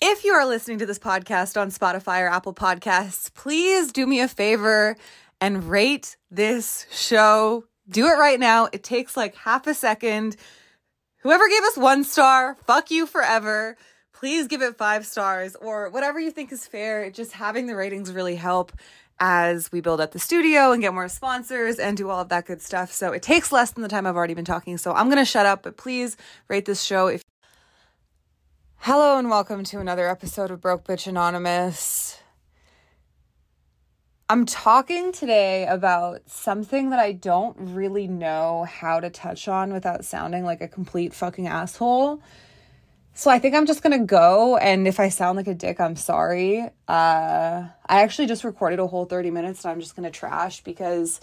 If you are listening to this podcast on Spotify or Apple Podcasts, please do me a favor and rate this show. Do it right now. It takes like half a second. Whoever gave us one star, fuck you forever. Please give it five stars or whatever you think is fair. Just having the ratings really help as we build up the studio and get more sponsors and do all of that good stuff. So it takes less than the time I've already been talking. So I'm going to shut up, but please rate this show if Hello and welcome to another episode of Broke Bitch Anonymous. I'm talking today about something that I don't really know how to touch on without sounding like a complete fucking asshole. So I think I'm just gonna go, and if I sound like a dick, I'm sorry. Uh, I actually just recorded a whole 30 minutes, and I'm just gonna trash because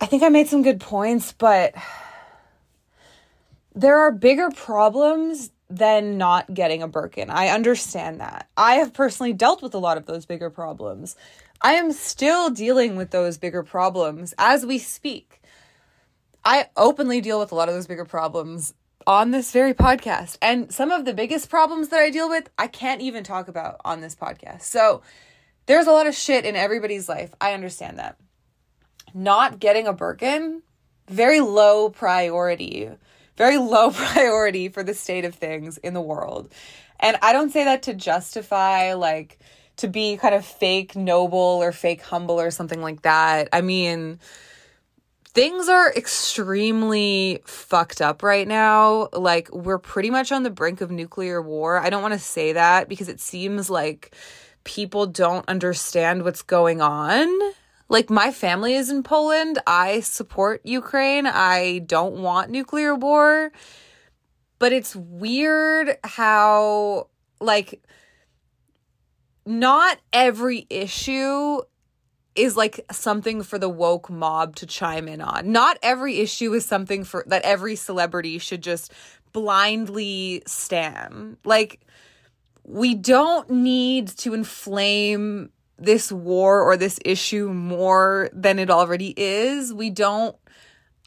I think I made some good points, but there are bigger problems than not getting a Birkin. I understand that. I have personally dealt with a lot of those bigger problems. I am still dealing with those bigger problems as we speak. I openly deal with a lot of those bigger problems on this very podcast. And some of the biggest problems that I deal with, I can't even talk about on this podcast. So there's a lot of shit in everybody's life. I understand that. Not getting a Birkin, very low priority very low priority for the state of things in the world. And I don't say that to justify like to be kind of fake noble or fake humble or something like that. I mean, things are extremely fucked up right now. Like, we're pretty much on the brink of nuclear war. I don't want to say that because it seems like people don't understand what's going on like my family is in Poland. I support Ukraine. I don't want nuclear war. But it's weird how like not every issue is like something for the woke mob to chime in on. Not every issue is something for that every celebrity should just blindly stand. Like we don't need to inflame this war or this issue more than it already is. We don't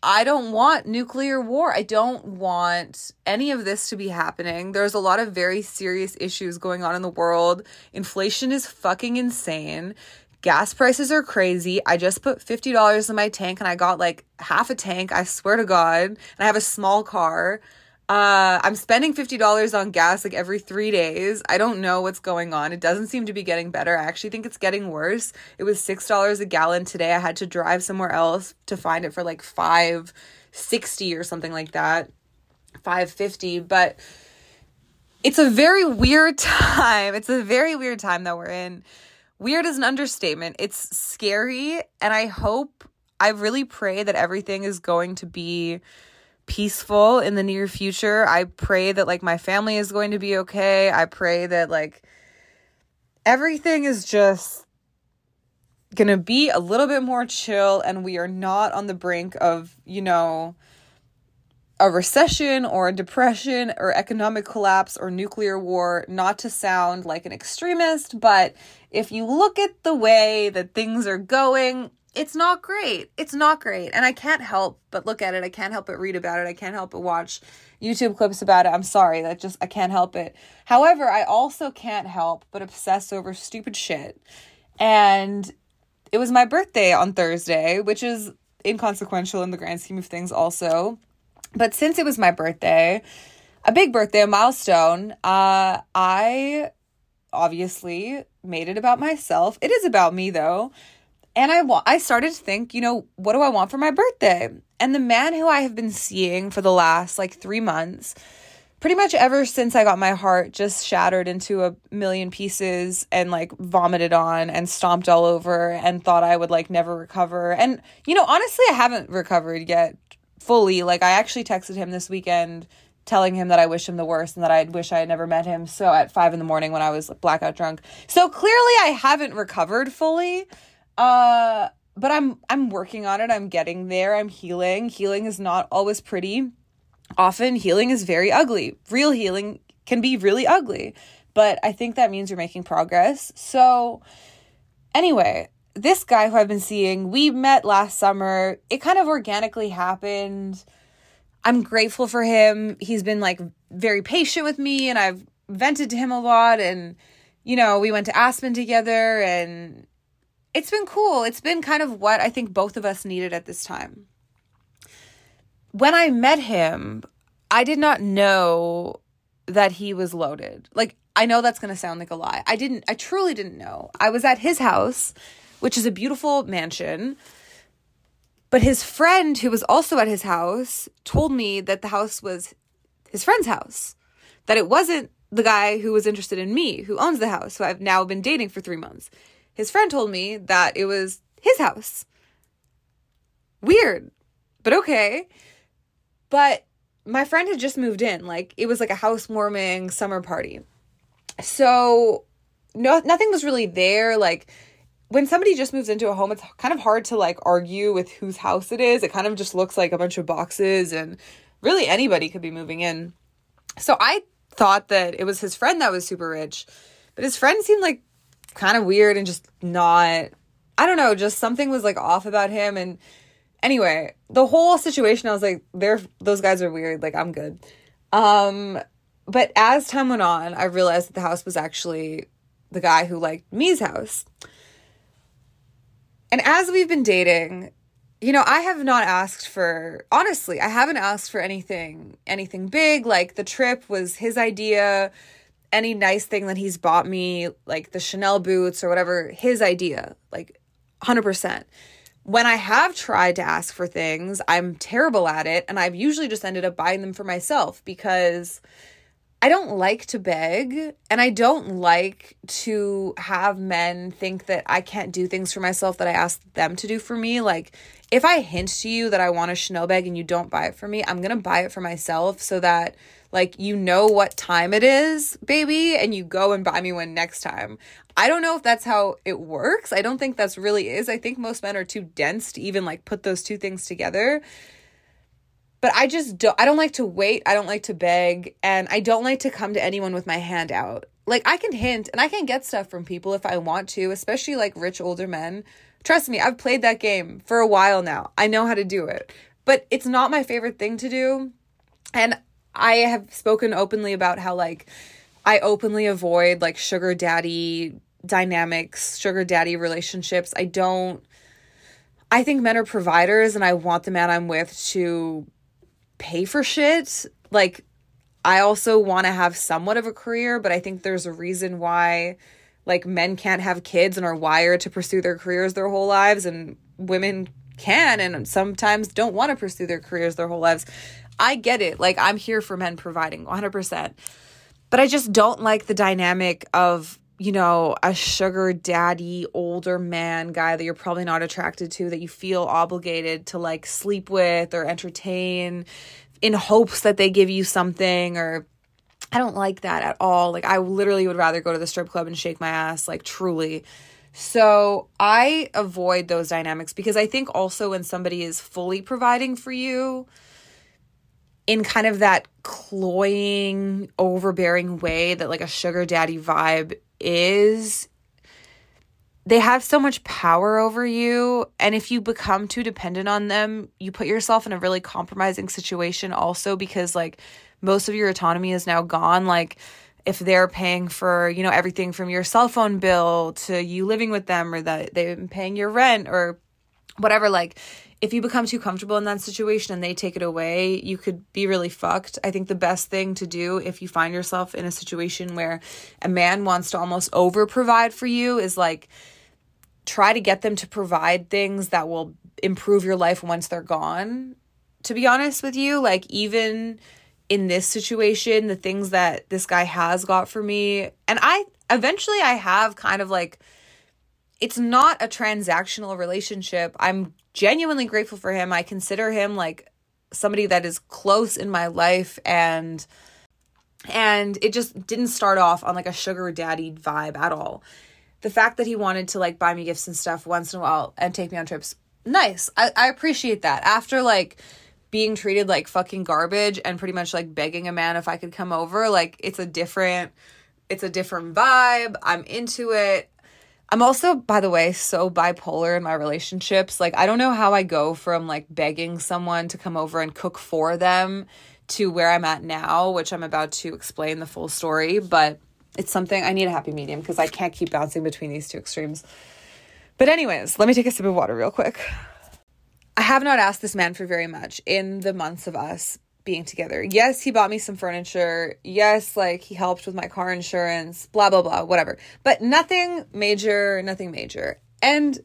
I don't want nuclear war. I don't want any of this to be happening. There's a lot of very serious issues going on in the world. Inflation is fucking insane. Gas prices are crazy. I just put $50 in my tank and I got like half a tank. I swear to God. And I have a small car. Uh, I'm spending $50 on gas like every three days. I don't know what's going on. It doesn't seem to be getting better. I actually think it's getting worse. It was $6 a gallon today. I had to drive somewhere else to find it for like 560 or something like that. 550, but it's a very weird time. It's a very weird time that we're in. Weird is an understatement. It's scary, and I hope, I really pray that everything is going to be peaceful in the near future. I pray that like my family is going to be okay. I pray that like everything is just going to be a little bit more chill and we are not on the brink of, you know, a recession or a depression or economic collapse or nuclear war, not to sound like an extremist, but if you look at the way that things are going, it's not great. It's not great. And I can't help but look at it. I can't help but read about it. I can't help but watch YouTube clips about it. I'm sorry. That just, I can't help it. However, I also can't help but obsess over stupid shit. And it was my birthday on Thursday, which is inconsequential in the grand scheme of things, also. But since it was my birthday, a big birthday, a milestone, uh, I obviously made it about myself. It is about me, though and I wa- I started to think, you know, what do I want for my birthday? And the man who I have been seeing for the last like 3 months, pretty much ever since I got my heart just shattered into a million pieces and like vomited on and stomped all over and thought I would like never recover. And you know, honestly, I haven't recovered yet fully. Like I actually texted him this weekend telling him that I wish him the worst and that I wish I had never met him. So at five in the morning when I was blackout drunk. So clearly I haven't recovered fully. Uh but I'm I'm working on it. I'm getting there. I'm healing. Healing is not always pretty. Often healing is very ugly. Real healing can be really ugly. But I think that means you're making progress. So anyway, this guy who I've been seeing, we met last summer. It kind of organically happened. I'm grateful for him. He's been like very patient with me and I've vented to him a lot and you know, we went to Aspen together and it's been cool. It's been kind of what I think both of us needed at this time. When I met him, I did not know that he was loaded. Like, I know that's going to sound like a lie. I didn't, I truly didn't know. I was at his house, which is a beautiful mansion. But his friend, who was also at his house, told me that the house was his friend's house, that it wasn't the guy who was interested in me, who owns the house, who I've now been dating for three months. His friend told me that it was his house. Weird, but okay. But my friend had just moved in. Like it was like a housewarming summer party. So no nothing was really there. Like when somebody just moves into a home, it's kind of hard to like argue with whose house it is. It kind of just looks like a bunch of boxes and really anybody could be moving in. So I thought that it was his friend that was super rich, but his friend seemed like kind of weird and just not I don't know, just something was like off about him and anyway, the whole situation I was like they're those guys are weird, like I'm good. Um but as time went on, I realized that the house was actually the guy who liked me's house. And as we've been dating, you know, I have not asked for honestly, I haven't asked for anything anything big. Like the trip was his idea. Any nice thing that he's bought me, like the Chanel boots or whatever, his idea. Like 100%. When I have tried to ask for things, I'm terrible at it and I've usually just ended up buying them for myself because I don't like to beg and I don't like to have men think that I can't do things for myself that I ask them to do for me. Like, if I hint to you that I want a Chanel bag and you don't buy it for me, I'm going to buy it for myself so that like you know what time it is, baby, and you go and buy me one next time. I don't know if that's how it works. I don't think that's really is. I think most men are too dense to even like put those two things together but I just don't I don't like to wait, I don't like to beg, and I don't like to come to anyone with my hand out. Like I can hint and I can get stuff from people if I want to, especially like rich older men. Trust me, I've played that game for a while now. I know how to do it. But it's not my favorite thing to do. And I have spoken openly about how like I openly avoid like sugar daddy dynamics, sugar daddy relationships. I don't I think men are providers and I want the man I'm with to pay for shit. Like, I also want to have somewhat of a career, but I think there's a reason why like men can't have kids and are wired to pursue their careers their whole lives and women can and sometimes don't want to pursue their careers their whole lives. I get it. Like I'm here for men providing 100%. But I just don't like the dynamic of you know, a sugar daddy, older man guy that you're probably not attracted to, that you feel obligated to like sleep with or entertain in hopes that they give you something or I don't like that at all. Like I literally would rather go to the strip club and shake my ass, like truly. So I avoid those dynamics because I think also when somebody is fully providing for you in kind of that cloying, overbearing way that like a sugar daddy vibe is they have so much power over you. And if you become too dependent on them you put yourself in a really compromising situation also because like most of your autonomy is now gone. Like if they're paying for you know everything from your cell phone bill to you living with them or that they've been paying your rent or whatever like if you become too comfortable in that situation and they take it away, you could be really fucked. I think the best thing to do if you find yourself in a situation where a man wants to almost over provide for you is like try to get them to provide things that will improve your life once they're gone. To be honest with you, like even in this situation, the things that this guy has got for me, and I eventually I have kind of like it's not a transactional relationship. I'm genuinely grateful for him. I consider him like somebody that is close in my life and and it just didn't start off on like a sugar daddy vibe at all. The fact that he wanted to like buy me gifts and stuff once in a while and take me on trips, nice. I, I appreciate that. After like being treated like fucking garbage and pretty much like begging a man if I could come over, like it's a different it's a different vibe. I'm into it. I'm also, by the way, so bipolar in my relationships. Like, I don't know how I go from like begging someone to come over and cook for them to where I'm at now, which I'm about to explain the full story, but it's something I need a happy medium because I can't keep bouncing between these two extremes. But, anyways, let me take a sip of water real quick. I have not asked this man for very much in the months of us being together. Yes, he bought me some furniture. Yes, like he helped with my car insurance, blah, blah, blah, whatever. But nothing major, nothing major. And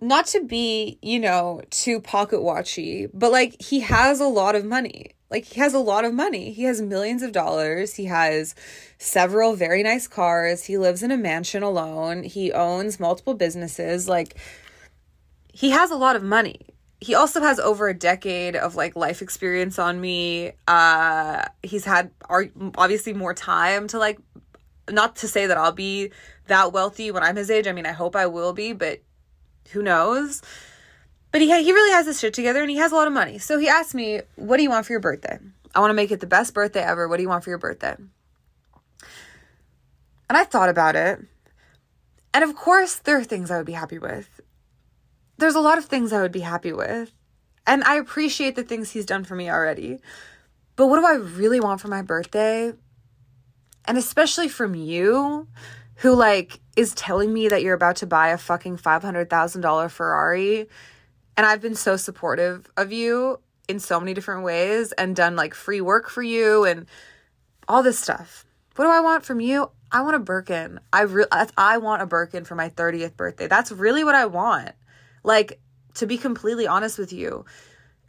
not to be, you know, too pocket watchy, but like he has a lot of money. Like he has a lot of money. He has millions of dollars. He has several very nice cars. He lives in a mansion alone. He owns multiple businesses. Like he has a lot of money. He also has over a decade of like life experience on me. Uh he's had obviously more time to like not to say that I'll be that wealthy when I'm his age. I mean, I hope I will be, but who knows? But he he really has his shit together and he has a lot of money. So he asked me, "What do you want for your birthday?" I want to make it the best birthday ever. What do you want for your birthday? And I thought about it. And of course, there are things I would be happy with. There's a lot of things I would be happy with. And I appreciate the things he's done for me already. But what do I really want for my birthday? And especially from you, who like is telling me that you're about to buy a fucking $500,000 Ferrari and I've been so supportive of you in so many different ways and done like free work for you and all this stuff. What do I want from you? I want a Birkin. I re- I want a Birkin for my 30th birthday. That's really what I want. Like to be completely honest with you,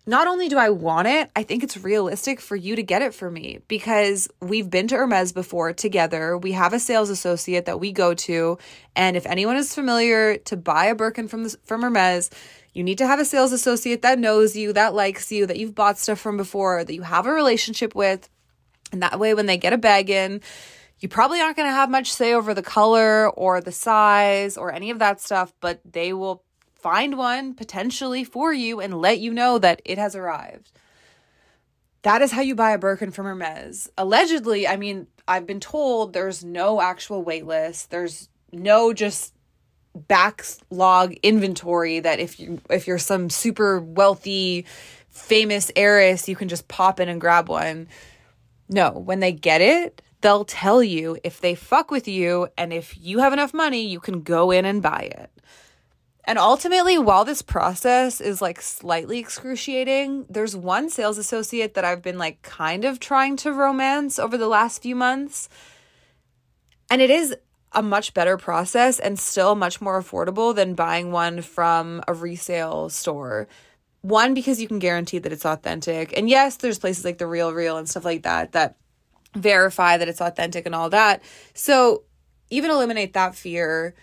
not only do I want it, I think it's realistic for you to get it for me because we've been to Hermes before together. We have a sales associate that we go to, and if anyone is familiar to buy a Birkin from the, from Hermes, you need to have a sales associate that knows you, that likes you, that you've bought stuff from before, that you have a relationship with. And that way when they get a bag in, you probably aren't going to have much say over the color or the size or any of that stuff, but they will find one potentially for you and let you know that it has arrived. That is how you buy a Birkin from Hermes. Allegedly, I mean, I've been told there's no actual wait list. There's no just backlog inventory that if you if you're some super wealthy famous heiress, you can just pop in and grab one. No, when they get it, they'll tell you if they fuck with you and if you have enough money, you can go in and buy it. And ultimately, while this process is like slightly excruciating, there's one sales associate that I've been like kind of trying to romance over the last few months. And it is a much better process and still much more affordable than buying one from a resale store. One, because you can guarantee that it's authentic. And yes, there's places like the Real Real and stuff like that that verify that it's authentic and all that. So even eliminate that fear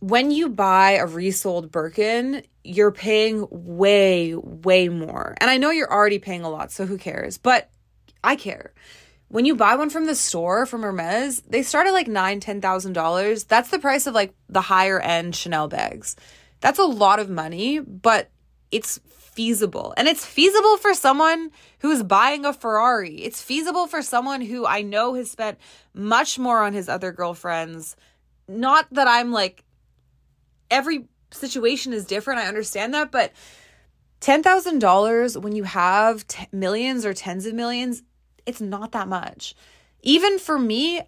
when you buy a resold Birkin, you're paying way, way more. And I know you're already paying a lot, so who cares? But I care. When you buy one from the store from Hermes, they start at like nine, ten thousand dollars. That's the price of like the higher end Chanel bags. That's a lot of money, but it's feasible. And it's feasible for someone who's buying a Ferrari. It's feasible for someone who I know has spent much more on his other girlfriends. Not that I'm like every situation is different. I understand that, but $10,000 when you have t- millions or tens of millions, it's not that much. Even for me,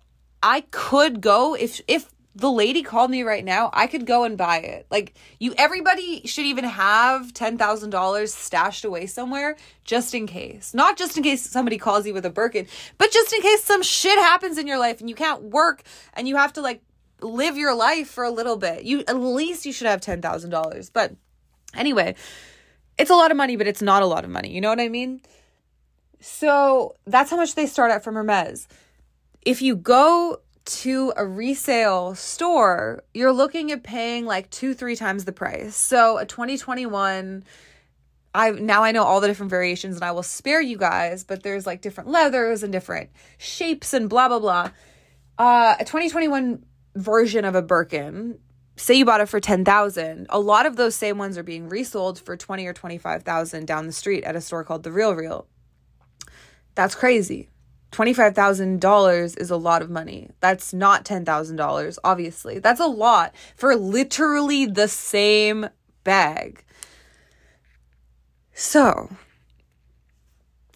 I could go if if the lady called me right now, I could go and buy it. Like you everybody should even have $10,000 stashed away somewhere just in case. Not just in case somebody calls you with a Birkin, but just in case some shit happens in your life and you can't work and you have to like live your life for a little bit. You at least you should have $10,000. But anyway, it's a lot of money, but it's not a lot of money. You know what I mean? So that's how much they start at from Hermes. If you go to a resale store, you're looking at paying like two, three times the price. So a 2021, I now I know all the different variations and I will spare you guys, but there's like different leathers and different shapes and blah blah blah. Uh, a 2021 version of a Birkin, say you bought it for 10,000, a lot of those same ones are being resold for 20 or 25,000 down the street at a store called The Real Real. That's crazy. $25,000 is a lot of money. That's not $10,000, obviously. That's a lot for literally the same bag. So,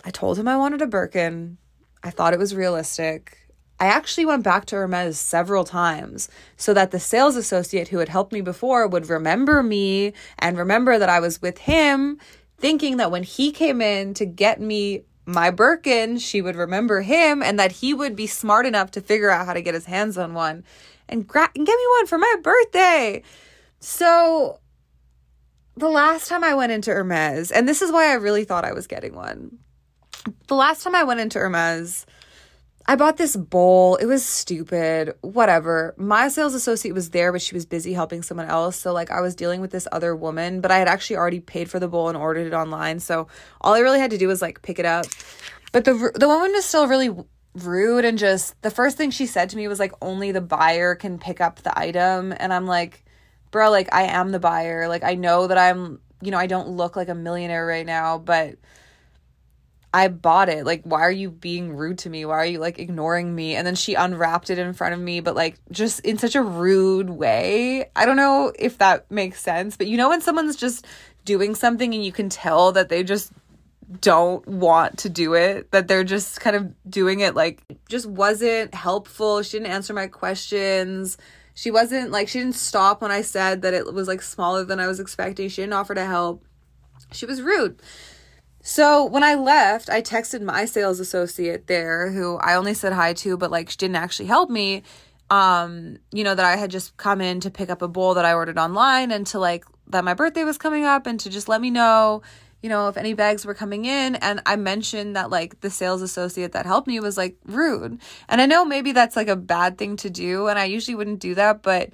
I told him I wanted a Birkin. I thought it was realistic. I actually went back to Hermes several times so that the sales associate who had helped me before would remember me and remember that I was with him, thinking that when he came in to get me my Birkin, she would remember him and that he would be smart enough to figure out how to get his hands on one and, gra- and get me one for my birthday. So the last time I went into Hermes, and this is why I really thought I was getting one. The last time I went into Hermes, I bought this bowl. It was stupid. Whatever. My sales associate was there, but she was busy helping someone else. So, like, I was dealing with this other woman, but I had actually already paid for the bowl and ordered it online. So, all I really had to do was, like, pick it up. But the, the woman was still really rude and just the first thing she said to me was, like, only the buyer can pick up the item. And I'm like, bro, like, I am the buyer. Like, I know that I'm, you know, I don't look like a millionaire right now, but I bought it. Like, why are you being rude to me? Why are you like ignoring me? And then she unwrapped it in front of me, but like just in such a rude way. I don't know if that makes sense, but you know, when someone's just doing something and you can tell that they just don't want to do it, that they're just kind of doing it like just wasn't helpful. She didn't answer my questions. She wasn't like, she didn't stop when I said that it was like smaller than I was expecting. She didn't offer to help. She was rude. So when I left, I texted my sales associate there, who I only said hi to, but like she didn't actually help me. Um, you know, that I had just come in to pick up a bowl that I ordered online and to like that my birthday was coming up and to just let me know, you know, if any bags were coming in. And I mentioned that like the sales associate that helped me was like rude. And I know maybe that's like a bad thing to do, and I usually wouldn't do that, but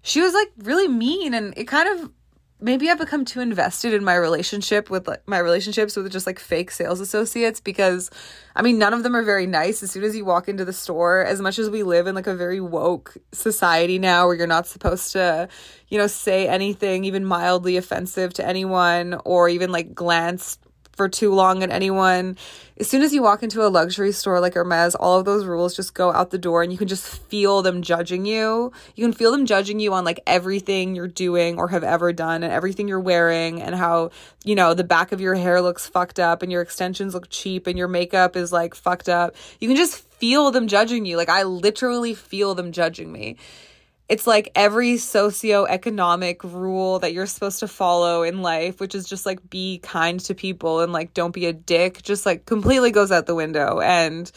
she was like really mean and it kind of maybe I've become too invested in my relationship with like, my relationships with just like fake sales associates because I mean none of them are very nice. As soon as you walk into the store as much as we live in like a very woke society now where you're not supposed to you know say anything even mildly offensive to anyone or even like glance for too long at anyone. As soon as you walk into a luxury store like Hermes, all of those rules just go out the door and you can just feel them judging you. You can feel them judging you on like everything you're doing or have ever done and everything you're wearing and how, you know, the back of your hair looks fucked up and your extensions look cheap and your makeup is like fucked up. You can just feel them judging you. Like I literally feel them judging me it's like every socio-economic rule that you're supposed to follow in life which is just like be kind to people and like don't be a dick just like completely goes out the window. And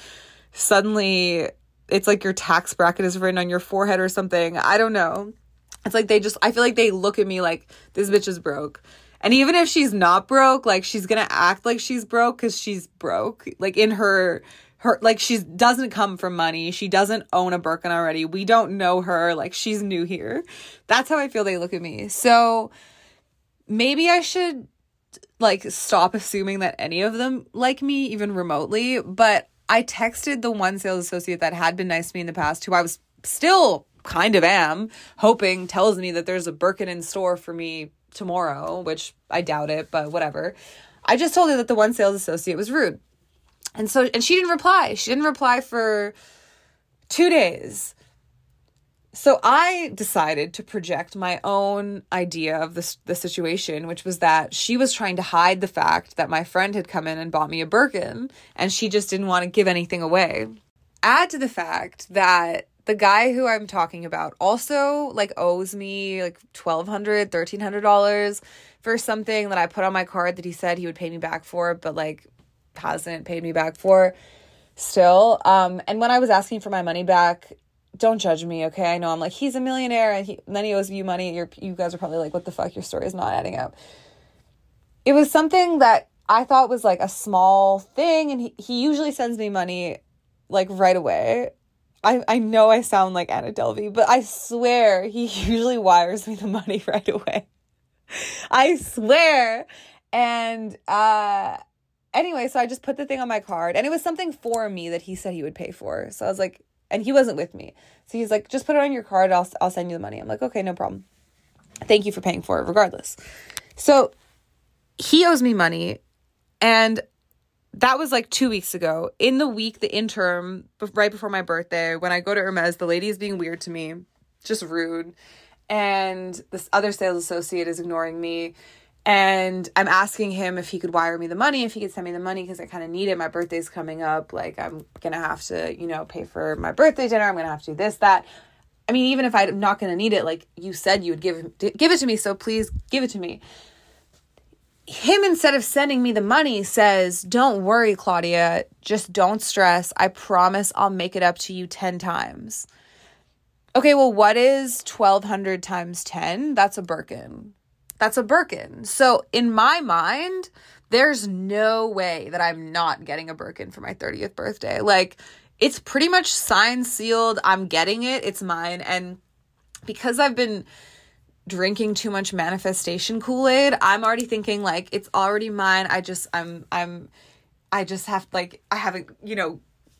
suddenly it's like your tax bracket is written on your forehead or something. I don't know. It's like they just i feel like they look at me like this bitch is broke. And even if she's not broke like she's gonna act like she's broke because she's broke like in her her like she doesn't come from money. She doesn't own a Birkin already. We don't know her. Like she's new here. That's how I feel they look at me. So maybe I should like stop assuming that any of them like me even remotely, but I texted the one sales associate that had been nice to me in the past who I was still kind of am hoping tells me that there's a Birkin in store for me tomorrow, which I doubt it, but whatever. I just told her that the one sales associate was rude. And so, and she didn't reply. She didn't reply for two days. So I decided to project my own idea of this the situation, which was that she was trying to hide the fact that my friend had come in and bought me a Birkin, and she just didn't want to give anything away. Add to the fact that the guy who I'm talking about also like owes me like $1200 $1300 for something that I put on my card that he said he would pay me back for but like hasn't paid me back for still. Um, and when I was asking for my money back, don't judge me, okay? I know I'm like, he's a millionaire and, he, and then he owes you money. You're, you guys are probably like, what the fuck? Your story is not adding up. It was something that I thought was like a small thing, and he, he usually sends me money like right away. I, I know I sound like Anna Delvey, but I swear he usually wires me the money right away. I swear. And uh anyway, so I just put the thing on my card and it was something for me that he said he would pay for. So I was like, and he wasn't with me. So he's like, just put it on your card. I'll, I'll send you the money. I'm like, okay, no problem. Thank you for paying for it regardless. So he owes me money. And that was like two weeks ago. In the week, the interim, right before my birthday, when I go to Hermes, the lady is being weird to me, just rude. And this other sales associate is ignoring me and I'm asking him if he could wire me the money, if he could send me the money because I kind of need it. My birthday's coming up. Like I'm gonna have to, you know, pay for my birthday dinner. I'm gonna have to do this, that. I mean, even if I'm not gonna need it, like you said, you would give give it to me. So please give it to me. Him instead of sending me the money says, "Don't worry, Claudia. Just don't stress. I promise I'll make it up to you ten times." Okay, well, what is twelve hundred times ten? That's a Birkin that's a Birkin. So in my mind, there's no way that I'm not getting a Birkin for my 30th birthday. Like it's pretty much signed, sealed. I'm getting it. It's mine. And because I've been drinking too much manifestation Kool-Aid, I'm already thinking like it's already mine. I just I'm I'm I just have like I haven't, you know,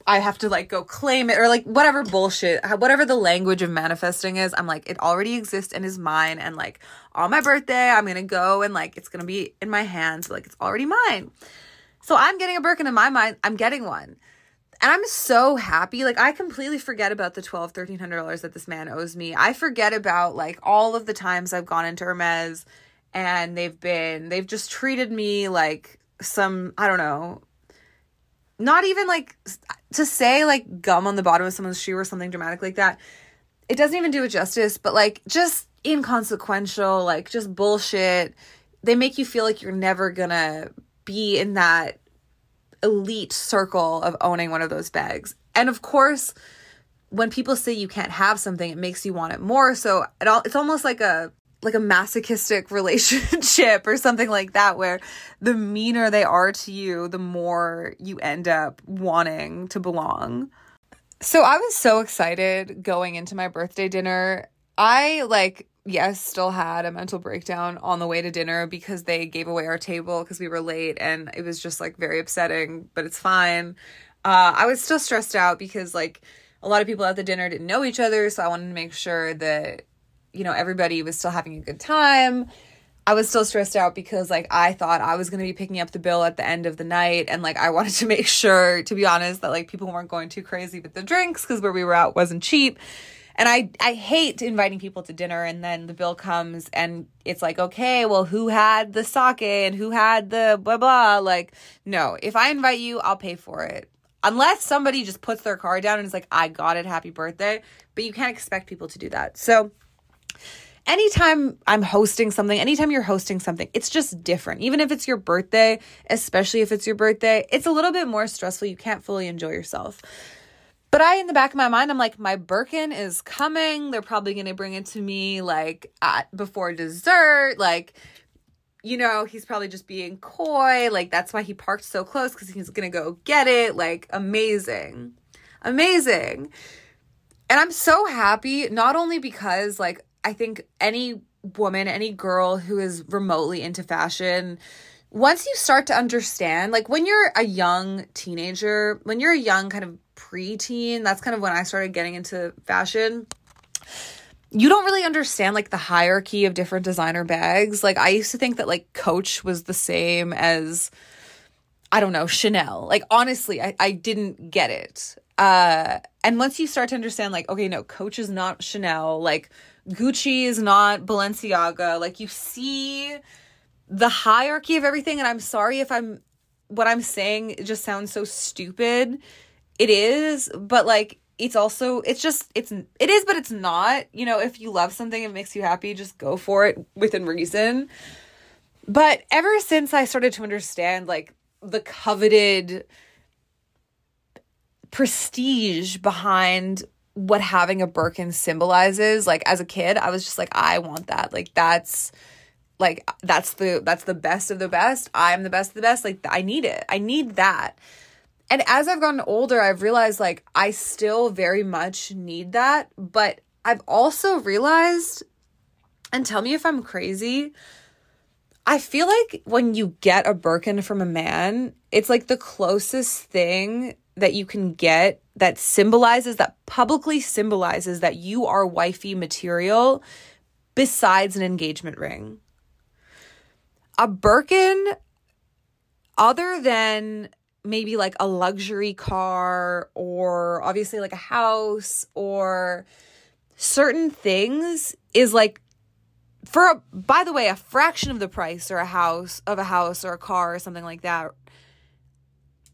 I have to like go claim it or like whatever bullshit, whatever the language of manifesting is. I'm like, it already exists and is mine. And like on my birthday, I'm gonna go and like it's gonna be in my hands. Like it's already mine. So I'm getting a Birkin in my mind. I'm getting one. And I'm so happy. Like I completely forget about the twelve, thirteen hundred dollars that this man owes me. I forget about like all of the times I've gone into Hermes and they've been they've just treated me like some I don't know not even like to say like gum on the bottom of someone's shoe or something dramatic like that. It doesn't even do it justice, but like just inconsequential, like just bullshit. They make you feel like you're never gonna be in that elite circle of owning one of those bags. And of course, when people say you can't have something, it makes you want it more. So it all it's almost like a like a masochistic relationship or something like that where the meaner they are to you the more you end up wanting to belong. So i was so excited going into my birthday dinner. I like yes still had a mental breakdown on the way to dinner because they gave away our table because we were late and it was just like very upsetting but it's fine. Uh, i was still stressed out because like a lot of people at the dinner didn't know each other so i wanted to make sure that you know, everybody was still having a good time. I was still stressed out because like I thought I was going to be picking up the bill at the end of the night and like I wanted to make sure to be honest that like people weren't going too crazy with the drinks cuz where we were out wasn't cheap. And I I hate inviting people to dinner and then the bill comes and it's like okay, well who had the sake and who had the blah blah like no, if I invite you, I'll pay for it. Unless somebody just puts their card down and is like I got it, happy birthday, but you can't expect people to do that. So anytime I'm hosting something, anytime you're hosting something, it's just different. Even if it's your birthday, especially if it's your birthday, it's a little bit more stressful. You can't fully enjoy yourself. But I, in the back of my mind, I'm like, my Birkin is coming. They're probably going to bring it to me like at, before dessert. Like, you know, he's probably just being coy. Like, that's why he parked so close because he's going to go get it. Like, amazing. Amazing. And I'm so happy, not only because, like, I think any woman, any girl who is remotely into fashion, once you start to understand, like when you're a young teenager, when you're a young kind of preteen, that's kind of when I started getting into fashion. You don't really understand like the hierarchy of different designer bags. Like I used to think that like Coach was the same as I don't know, Chanel. Like honestly, I, I didn't get it. Uh and once you start to understand like okay, no, Coach is not Chanel, like Gucci is not Balenciaga. Like you see the hierarchy of everything and I'm sorry if I'm what I'm saying just sounds so stupid. It is, but like it's also it's just it's it is but it's not. You know, if you love something it makes you happy, just go for it within reason. But ever since I started to understand like the coveted prestige behind what having a Birkin symbolizes. Like as a kid, I was just like, I want that. Like that's like that's the that's the best of the best. I'm the best of the best. Like I need it. I need that. And as I've gotten older, I've realized like I still very much need that, but I've also realized and tell me if I'm crazy, I feel like when you get a Birkin from a man, it's like the closest thing that you can get that symbolizes, that publicly symbolizes that you are wifey material besides an engagement ring. A Birkin, other than maybe like a luxury car or obviously like a house or certain things, is like for a, by the way a fraction of the price or a house of a house or a car or something like that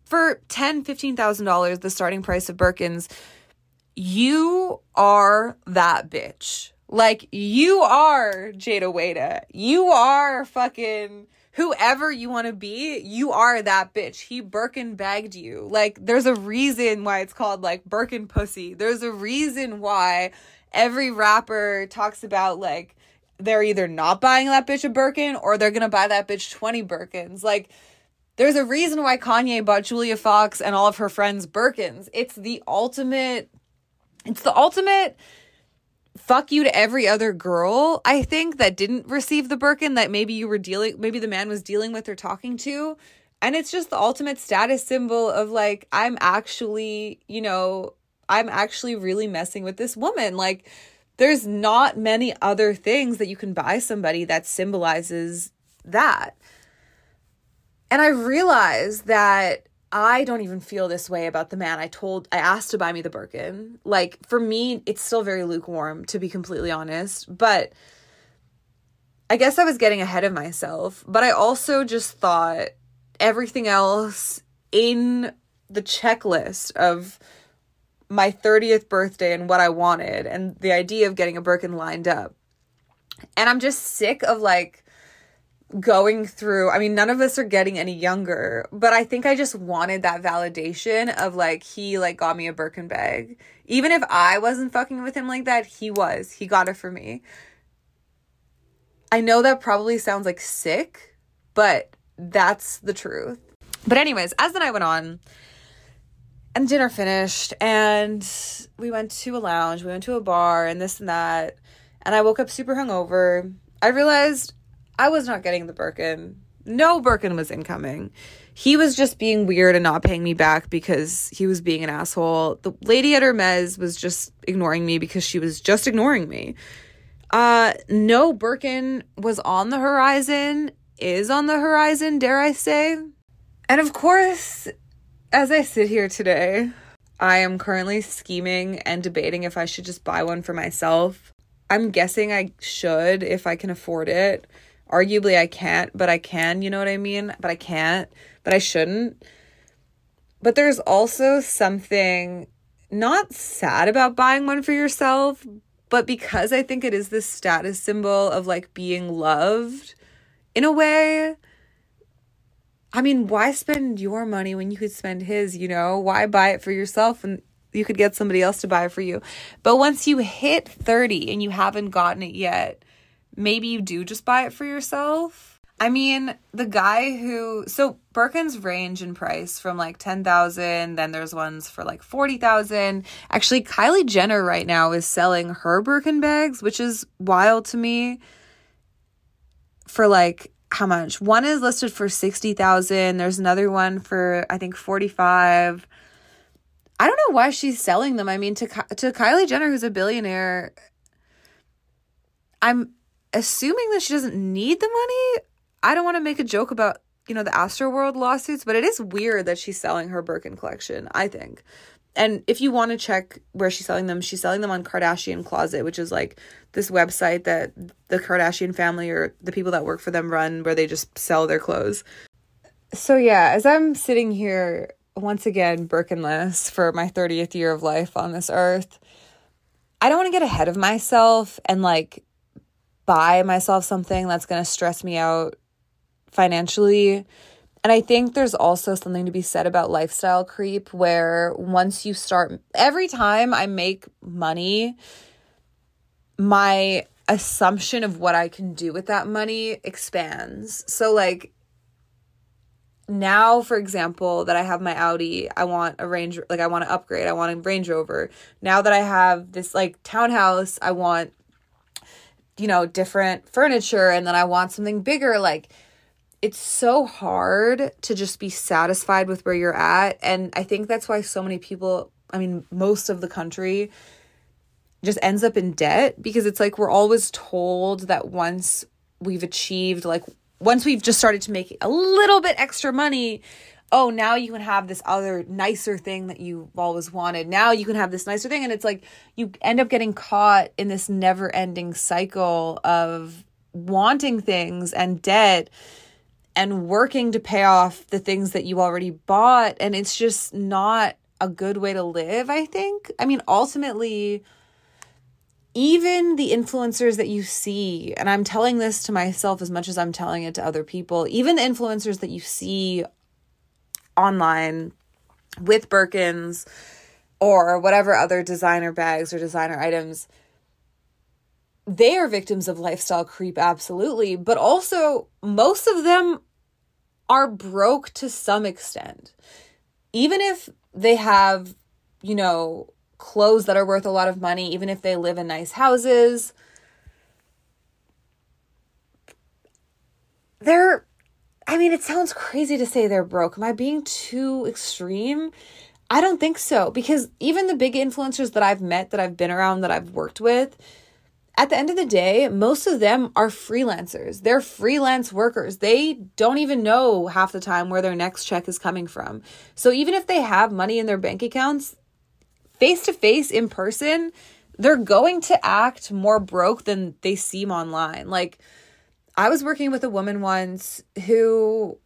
for ten fifteen thousand dollars the starting price of Birkins you are that bitch like you are Jada Waita you are fucking whoever you want to be, you are that bitch. He Birkin bagged you. Like, there's a reason why it's called like Birkin pussy. There's a reason why every rapper talks about like they're either not buying that bitch a Birkin or they're gonna buy that bitch 20 Birkins. Like, there's a reason why Kanye bought Julia Fox and all of her friends Birkins. It's the ultimate, it's the ultimate fuck you to every other girl, I think, that didn't receive the Birkin that maybe you were dealing, maybe the man was dealing with or talking to. And it's just the ultimate status symbol of like, I'm actually, you know, I'm actually really messing with this woman. Like, there's not many other things that you can buy somebody that symbolizes that. And I realized that I don't even feel this way about the man I told I asked to buy me the Birkin. Like for me, it's still very lukewarm to be completely honest, but I guess I was getting ahead of myself, but I also just thought everything else in the checklist of my 30th birthday and what I wanted and the idea of getting a Birkin lined up. And I'm just sick of like going through I mean none of us are getting any younger, but I think I just wanted that validation of like he like got me a Birkin bag. Even if I wasn't fucking with him like that, he was. He got it for me. I know that probably sounds like sick, but that's the truth. But anyways, as the night went on, and dinner finished and we went to a lounge we went to a bar and this and that and i woke up super hungover i realized i was not getting the birkin. No birkin was incoming. He was just being weird and not paying me back because he was being an asshole. The lady at hermes was just ignoring me because she was just ignoring me. Uh no birkin was on the horizon is on the horizon dare i say. And of course as I sit here today, I am currently scheming and debating if I should just buy one for myself. I'm guessing I should if I can afford it. Arguably, I can't, but I can, you know what I mean? But I can't, but I shouldn't. But there's also something not sad about buying one for yourself, but because I think it is this status symbol of like being loved in a way I mean, why spend your money when you could spend his, you know? Why buy it for yourself and you could get somebody else to buy it for you? But once you hit 30 and you haven't gotten it yet, maybe you do just buy it for yourself. I mean, the guy who so Birkins range in price from like 10,000, then there's ones for like 40,000. Actually, Kylie Jenner right now is selling her Birkin bags, which is wild to me. For like how much? One is listed for 60,000. There's another one for I think 45. I don't know why she's selling them. I mean to to Kylie Jenner who's a billionaire, I'm assuming that she doesn't need the money. I don't want to make a joke about, you know, the Astroworld lawsuits, but it is weird that she's selling her Birkin collection, I think and if you want to check where she's selling them, she's selling them on Kardashian Kloset, which is like this website that the Kardashian family or the people that work for them run where they just sell their clothes. So yeah, as I'm sitting here once again Birkinless for my 30th year of life on this earth, I don't want to get ahead of myself and like buy myself something that's going to stress me out financially and I think there's also something to be said about lifestyle creep where once you start, every time I make money, my assumption of what I can do with that money expands. So, like, now, for example, that I have my Audi, I want a range, like, I want to upgrade, I want a Range Rover. Now that I have this, like, townhouse, I want, you know, different furniture, and then I want something bigger. Like, it's so hard to just be satisfied with where you're at. And I think that's why so many people, I mean, most of the country just ends up in debt because it's like we're always told that once we've achieved, like, once we've just started to make a little bit extra money, oh, now you can have this other nicer thing that you've always wanted. Now you can have this nicer thing. And it's like you end up getting caught in this never ending cycle of wanting things and debt and working to pay off the things that you already bought. And it's just not a good way to live, I think. I mean, ultimately, even the influencers that you see, and I'm telling this to myself as much as I'm telling it to other people, even the influencers that you see online with Birkins or whatever other designer bags or designer items, they are victims of lifestyle creep, absolutely. But also, most of them are broke to some extent. Even if they have, you know, clothes that are worth a lot of money, even if they live in nice houses, they're, I mean, it sounds crazy to say they're broke. Am I being too extreme? I don't think so because even the big influencers that I've met, that I've been around, that I've worked with, at the end of the day, most of them are freelancers. They're freelance workers. They don't even know half the time where their next check is coming from. So even if they have money in their bank accounts, face to face in person, they're going to act more broke than they seem online. Like, I was working with a woman once who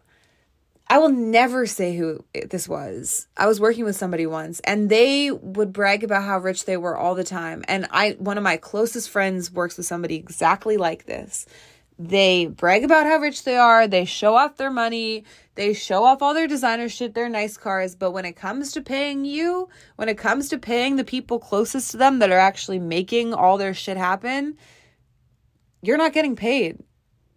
I will never say who this was. I was working with somebody once and they would brag about how rich they were all the time. And I one of my closest friends works with somebody exactly like this. They brag about how rich they are, they show off their money, they show off all their designer shit, their nice cars, but when it comes to paying you, when it comes to paying the people closest to them that are actually making all their shit happen, you're not getting paid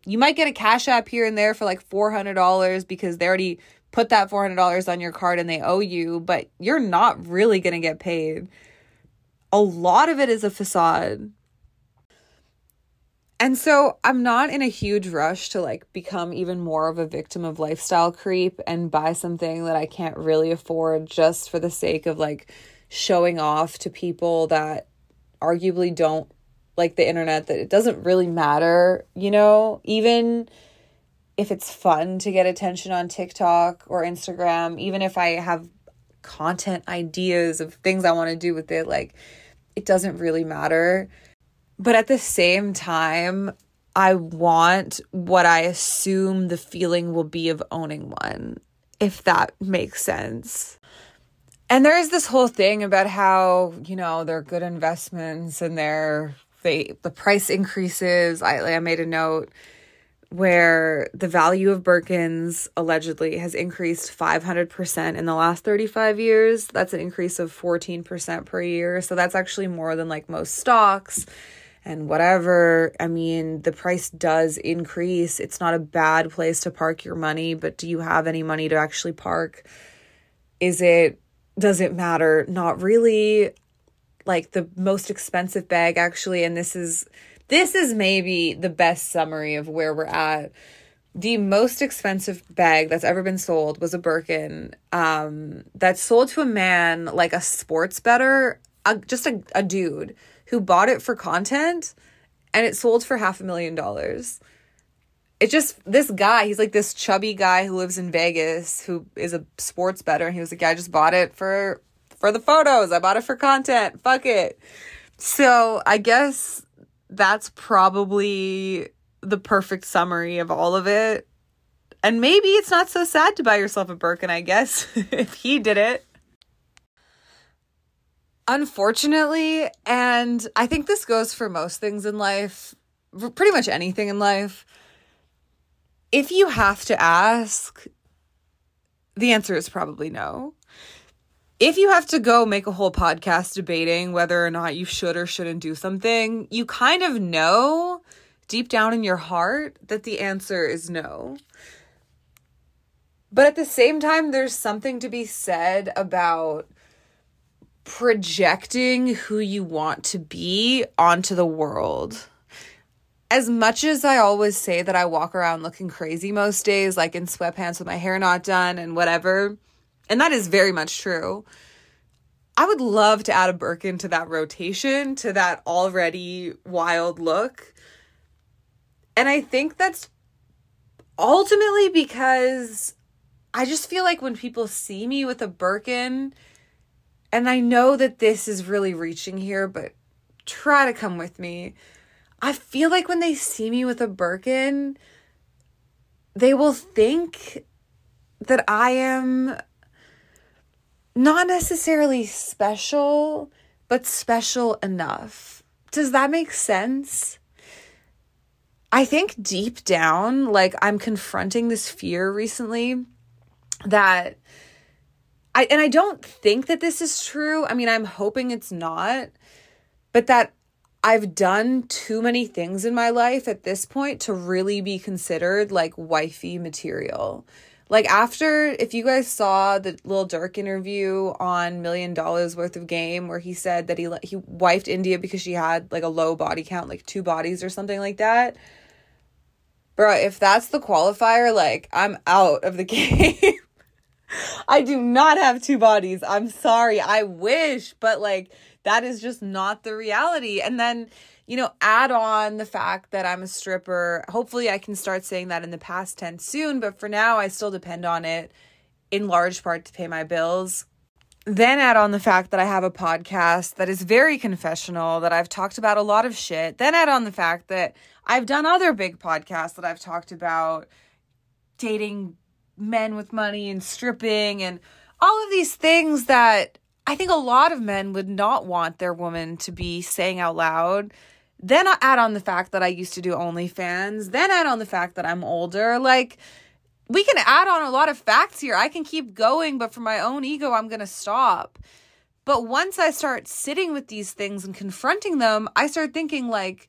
you might get a cash app here and there for like $400 because they already put that $400 on your card and they owe you, but you're not really going to get paid. A lot of it is a facade. And so I'm not in a huge rush to like become even more of a victim of lifestyle creep and buy something that I can't really afford just for the sake of like showing off to people that arguably don't like the internet that it doesn't really matter, you know, even if it's fun to get attention on TikTok or Instagram, even if I have content ideas of things I want to do with it, like it doesn't really matter. But at the same time, I want what I assume the feeling will be of owning one, if that makes sense. And there's this whole thing about how, you know, they're good investments and they're they the price increases. I I made a note where the value of Birkins allegedly has increased 500% in the last 35 years. That's an increase of 14% per year. So that's actually more than like most stocks and whatever. I mean, the price does increase. It's not a bad place to park your money, but do you have any money to actually park? Is it does it matter? Not really like the most expensive bag actually and this is this is maybe the best summary of where we're at the most expensive bag that's ever been sold was a Birkin um, that sold to a man like a sports bettor, a, just a, a dude who bought it for content and it sold for half a million dollars. It just, this guy, he's like this chubby guy who lives in Vegas who is a sports bettor. And he was like, yeah, I just bought it for for the photos. I bought it for content. Fuck it. So I guess that's probably the perfect summary of all of it. And maybe it's not so sad to buy yourself a Birkin, I guess, if he did it. Unfortunately, and I think this goes for most things in life, pretty much anything in life, if you have to ask, the answer is probably no if you have to go make a whole podcast debating whether or not you should or shouldn't do something, you kind of know deep down in your heart that the answer is no. But at the same time, there's something to be said about projecting who you want to be onto the world. As much as I always say that I walk around looking crazy most days, like in sweatpants with my hair not done and whatever and that is very much true. I would love to add a Birkin to that rotation, to that already wild look. And I think that's ultimately because I just feel like when people see me with a Birkin, and I know that this is really reaching here, but try to come with me. I feel like when they see me with a Birkin, they will think that I am not necessarily special, but special enough. Does that make sense? I think deep down, like I'm confronting this fear recently that I and I don't think that this is true. I mean, I'm hoping it's not, but that I've done too many things in my life at this point to really be considered like wifey material. Like after if you guys saw the Lil Durk interview on Million Dollars Worth of Game where he said that he he wifed India because she had like a low body count, like two bodies or something like that. Bro, if that's the qualifier, like I'm out of the game. I do not have two bodies. I'm sorry. I wish, but like that is just not the reality. And then, you know, add on the fact that I'm a stripper. Hopefully, I can start saying that in the past tense soon, but for now, I still depend on it in large part to pay my bills. Then add on the fact that I have a podcast that is very confessional, that I've talked about a lot of shit. Then add on the fact that I've done other big podcasts that I've talked about dating men with money and stripping and all of these things that I think a lot of men would not want their woman to be saying out loud. Then I add on the fact that I used to do OnlyFans. Then add on the fact that I'm older. Like, we can add on a lot of facts here. I can keep going, but for my own ego, I'm going to stop. But once I start sitting with these things and confronting them, I start thinking, like,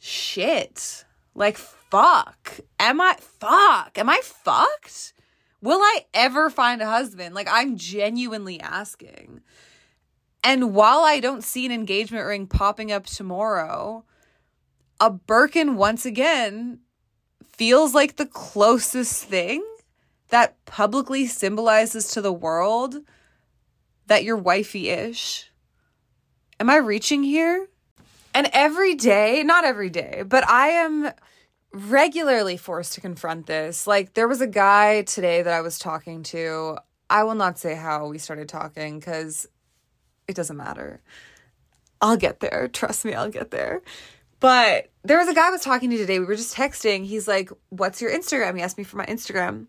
shit. Like, fuck. Am I, fuck. Am I fucked? Will I ever find a husband? Like, I'm genuinely asking. And while I don't see an engagement ring popping up tomorrow, a Birkin once again feels like the closest thing that publicly symbolizes to the world that you're wifey ish. Am I reaching here? And every day, not every day, but I am regularly forced to confront this. Like, there was a guy today that I was talking to. I will not say how we started talking because it doesn't matter. I'll get there. Trust me, I'll get there. But there was a guy I was talking to today. We were just texting. He's like, What's your Instagram? He asked me for my Instagram.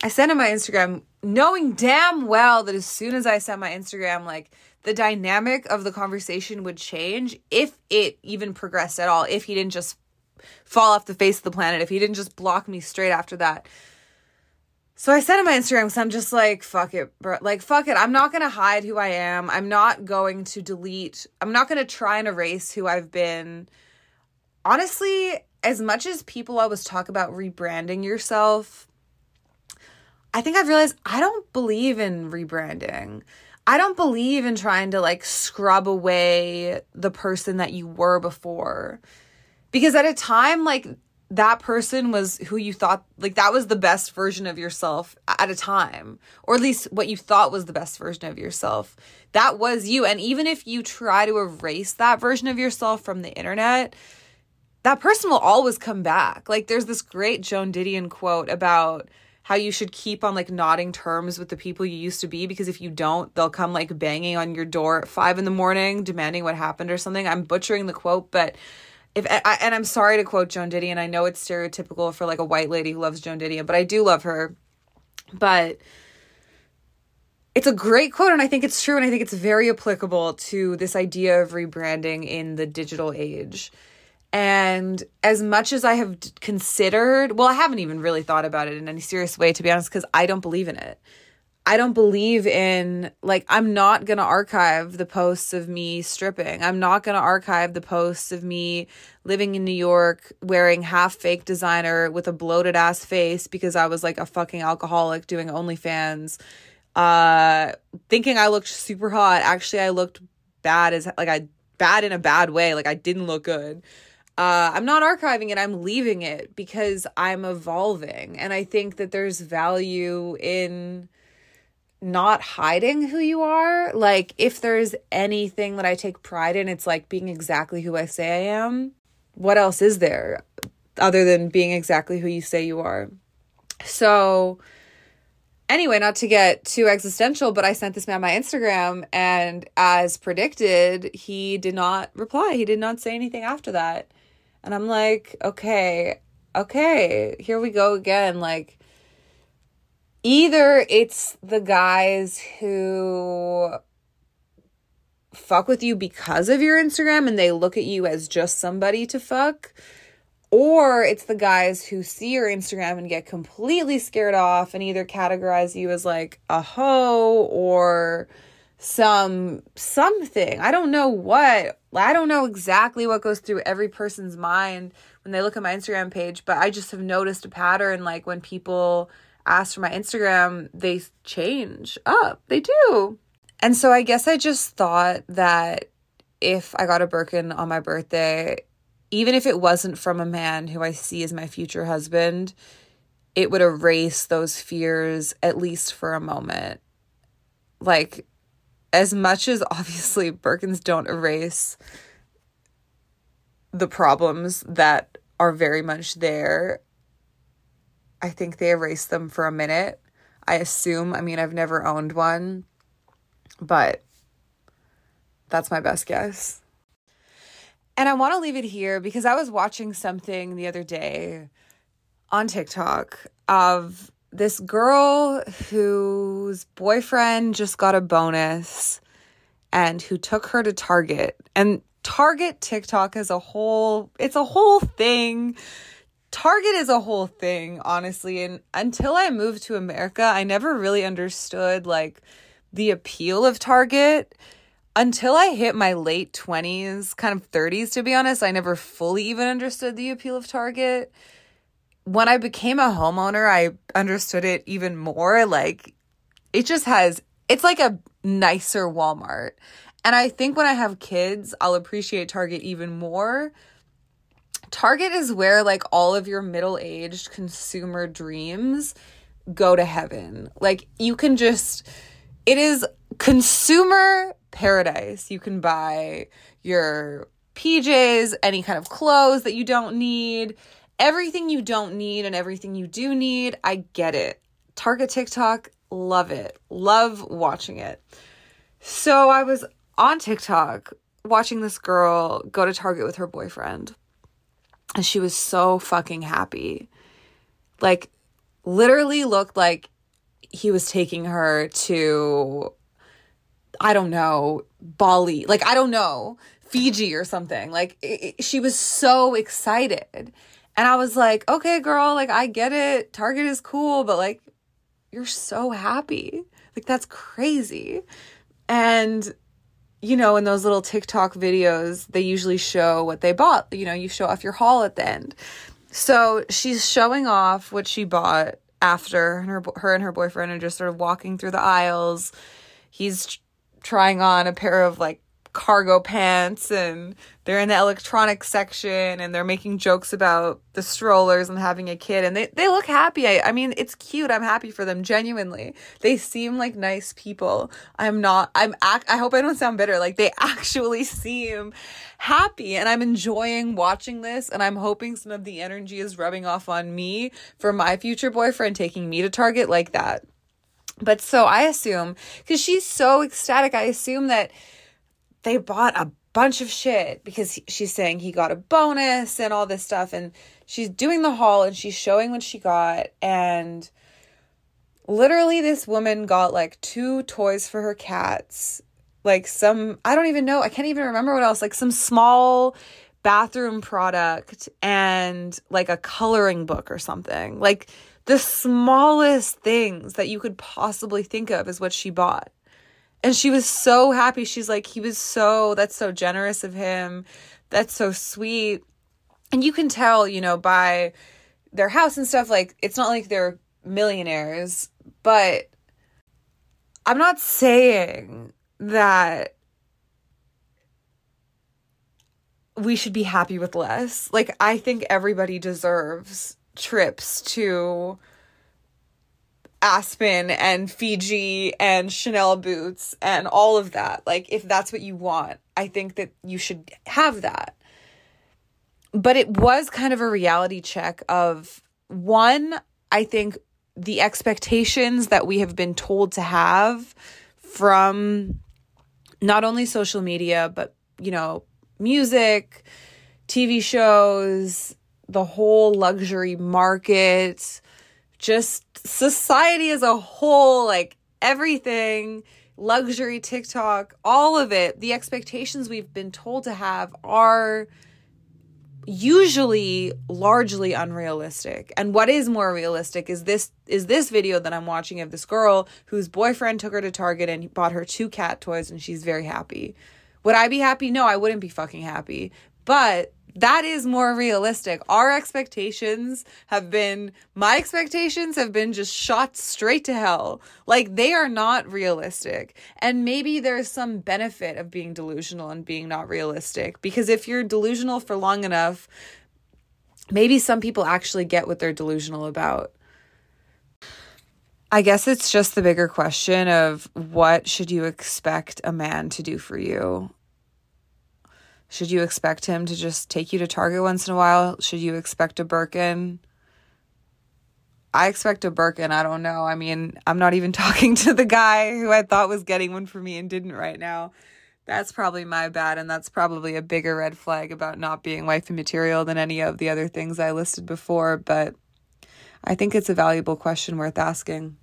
I sent him my Instagram, knowing damn well that as soon as I sent my Instagram, like the dynamic of the conversation would change if it even progressed at all, if he didn't just fall off the face of the planet if he didn't just block me straight after that. So I said on my Instagram, because I'm just like, fuck it, bro. Like, fuck it. I'm not going to hide who I am. I'm not going to delete, I'm not going to try and erase who I've been. Honestly, as much as people always talk about rebranding yourself, I think I've realized I don't believe in rebranding. I don't believe in trying to like scrub away the person that you were before because at a time like that person was who you thought like that was the best version of yourself at a time or at least what you thought was the best version of yourself. That was you. And even if you try to erase that version of yourself from the internet that person will always come back. Like there's this great joan didion quote about how you should keep on like nodding terms with the people you used to be because if you don't they'll come like banging on your door at five in the morning demanding what happened or something. I'm butchering the quote but if I, and I'm sorry to quote Joan Didion, I know it's stereotypical for like a white lady who loves Joan Didion, but I do love her. But it's a great quote and I think it's true and I think it's very applicable to this idea of rebranding in the digital age. And as much as I have considered, well, I haven't even really thought about it in any serious way, to be honest, because I don't believe in it. I don't believe in like I'm not going to archive the posts of me stripping. I'm not going to archive the posts of me living in New York wearing half fake designer with a bloated ass face because I was like a fucking alcoholic doing OnlyFans. Uh thinking I looked super hot. Actually, I looked bad as like I bad in a bad way. Like I didn't look good. Uh, I'm not archiving it, I'm leaving it because I'm evolving. And I think that there's value in not hiding who you are. Like, if there's anything that I take pride in, it's like being exactly who I say I am. What else is there other than being exactly who you say you are? So, anyway, not to get too existential, but I sent this man my Instagram, and as predicted, he did not reply. He did not say anything after that. And I'm like, okay, okay, here we go again. Like, either it's the guys who fuck with you because of your Instagram and they look at you as just somebody to fuck, or it's the guys who see your Instagram and get completely scared off and either categorize you as like a hoe or some something. I don't know what. I don't know exactly what goes through every person's mind when they look at my Instagram page, but I just have noticed a pattern like when people ask for my Instagram, they change up. They do. And so I guess I just thought that if I got a Birkin on my birthday, even if it wasn't from a man who I see as my future husband, it would erase those fears at least for a moment. Like, as much as obviously Birkins don't erase the problems that are very much there, I think they erase them for a minute. I assume, I mean, I've never owned one, but that's my best guess. And I want to leave it here because I was watching something the other day on TikTok of this girl whose boyfriend just got a bonus and who took her to Target. And Target TikTok as a whole, it's a whole thing. Target is a whole thing, honestly. And until I moved to America, I never really understood like the appeal of Target until I hit my late 20s, kind of 30s, to be honest, I never fully even understood the appeal of Target. When I became a homeowner, I understood it even more. Like, it just has, it's like a nicer Walmart. And I think when I have kids, I'll appreciate Target even more. Target is where, like, all of your middle aged consumer dreams go to heaven. Like, you can just, it is consumer paradise. You can buy your PJs, any kind of clothes that you don't need, everything you don't need and everything you do need. I get it. Target TikTok, love it. Love watching it. So I was on TikTok watching this girl go to Target with her boyfriend. And she was so fucking happy. Like, literally looked like he was taking her to I don't know, Bali, like I don't know, Fiji or something. Like it, it, she was so excited. And I was like, okay, girl, like I get it. Target is cool, but like you're so happy. Like that's crazy. And you know, in those little TikTok videos, they usually show what they bought. You know, you show off your haul at the end. So she's showing off what she bought after her her and her boyfriend are just sort of walking through the aisles. He's trying on a pair of like cargo pants and they're in the electronics section and they're making jokes about the strollers and having a kid and they, they look happy. I, I mean it's cute. I'm happy for them genuinely. They seem like nice people. I'm not i'm act i hope i don't sound bitter. Like they actually seem happy and i'm enjoying watching this and i'm hoping some of the energy is rubbing off on me for my future boyfriend taking me to target like that. But so I assume, because she's so ecstatic, I assume that they bought a bunch of shit because she's saying he got a bonus and all this stuff. And she's doing the haul and she's showing what she got. And literally, this woman got like two toys for her cats, like some, I don't even know, I can't even remember what else, like some small bathroom product and like a coloring book or something. Like, the smallest things that you could possibly think of is what she bought. And she was so happy. She's like, he was so, that's so generous of him. That's so sweet. And you can tell, you know, by their house and stuff, like, it's not like they're millionaires, but I'm not saying that we should be happy with less. Like, I think everybody deserves trips to Aspen and Fiji and Chanel boots and all of that. Like, if that's what you want, I think that you should have that. But it was kind of a reality check of one, I think the expectations that we have been told to have from not only social media, but, you know, music, TV shows, the whole luxury market, just society as a whole, like everything, luxury TikTok, all of it, the expectations we've been told to have are usually largely unrealistic. And what is more realistic is this is this video that I'm watching of this girl whose boyfriend took her to Target and bought her two cat toys and she's very happy. Would I be happy? No, I wouldn't be fucking happy. But that is more realistic. Our expectations have been, my expectations have been just shot straight to hell. Like they are not realistic. And maybe there's some benefit of being delusional and being not realistic because if you're delusional for long enough, maybe some people actually get what they're delusional about. I guess it's just the bigger question of what should you expect a man to do for you? Should you expect him to just take you to Target once in a while? Should you expect a Birkin? I expect a Birkin. I don't know. I mean, I'm not even talking to the guy who I thought was getting one for me and didn't right now. That's probably my bad, and that's probably a bigger red flag about not being wifey material than any of the other things I listed before. But I think it's a valuable question worth asking.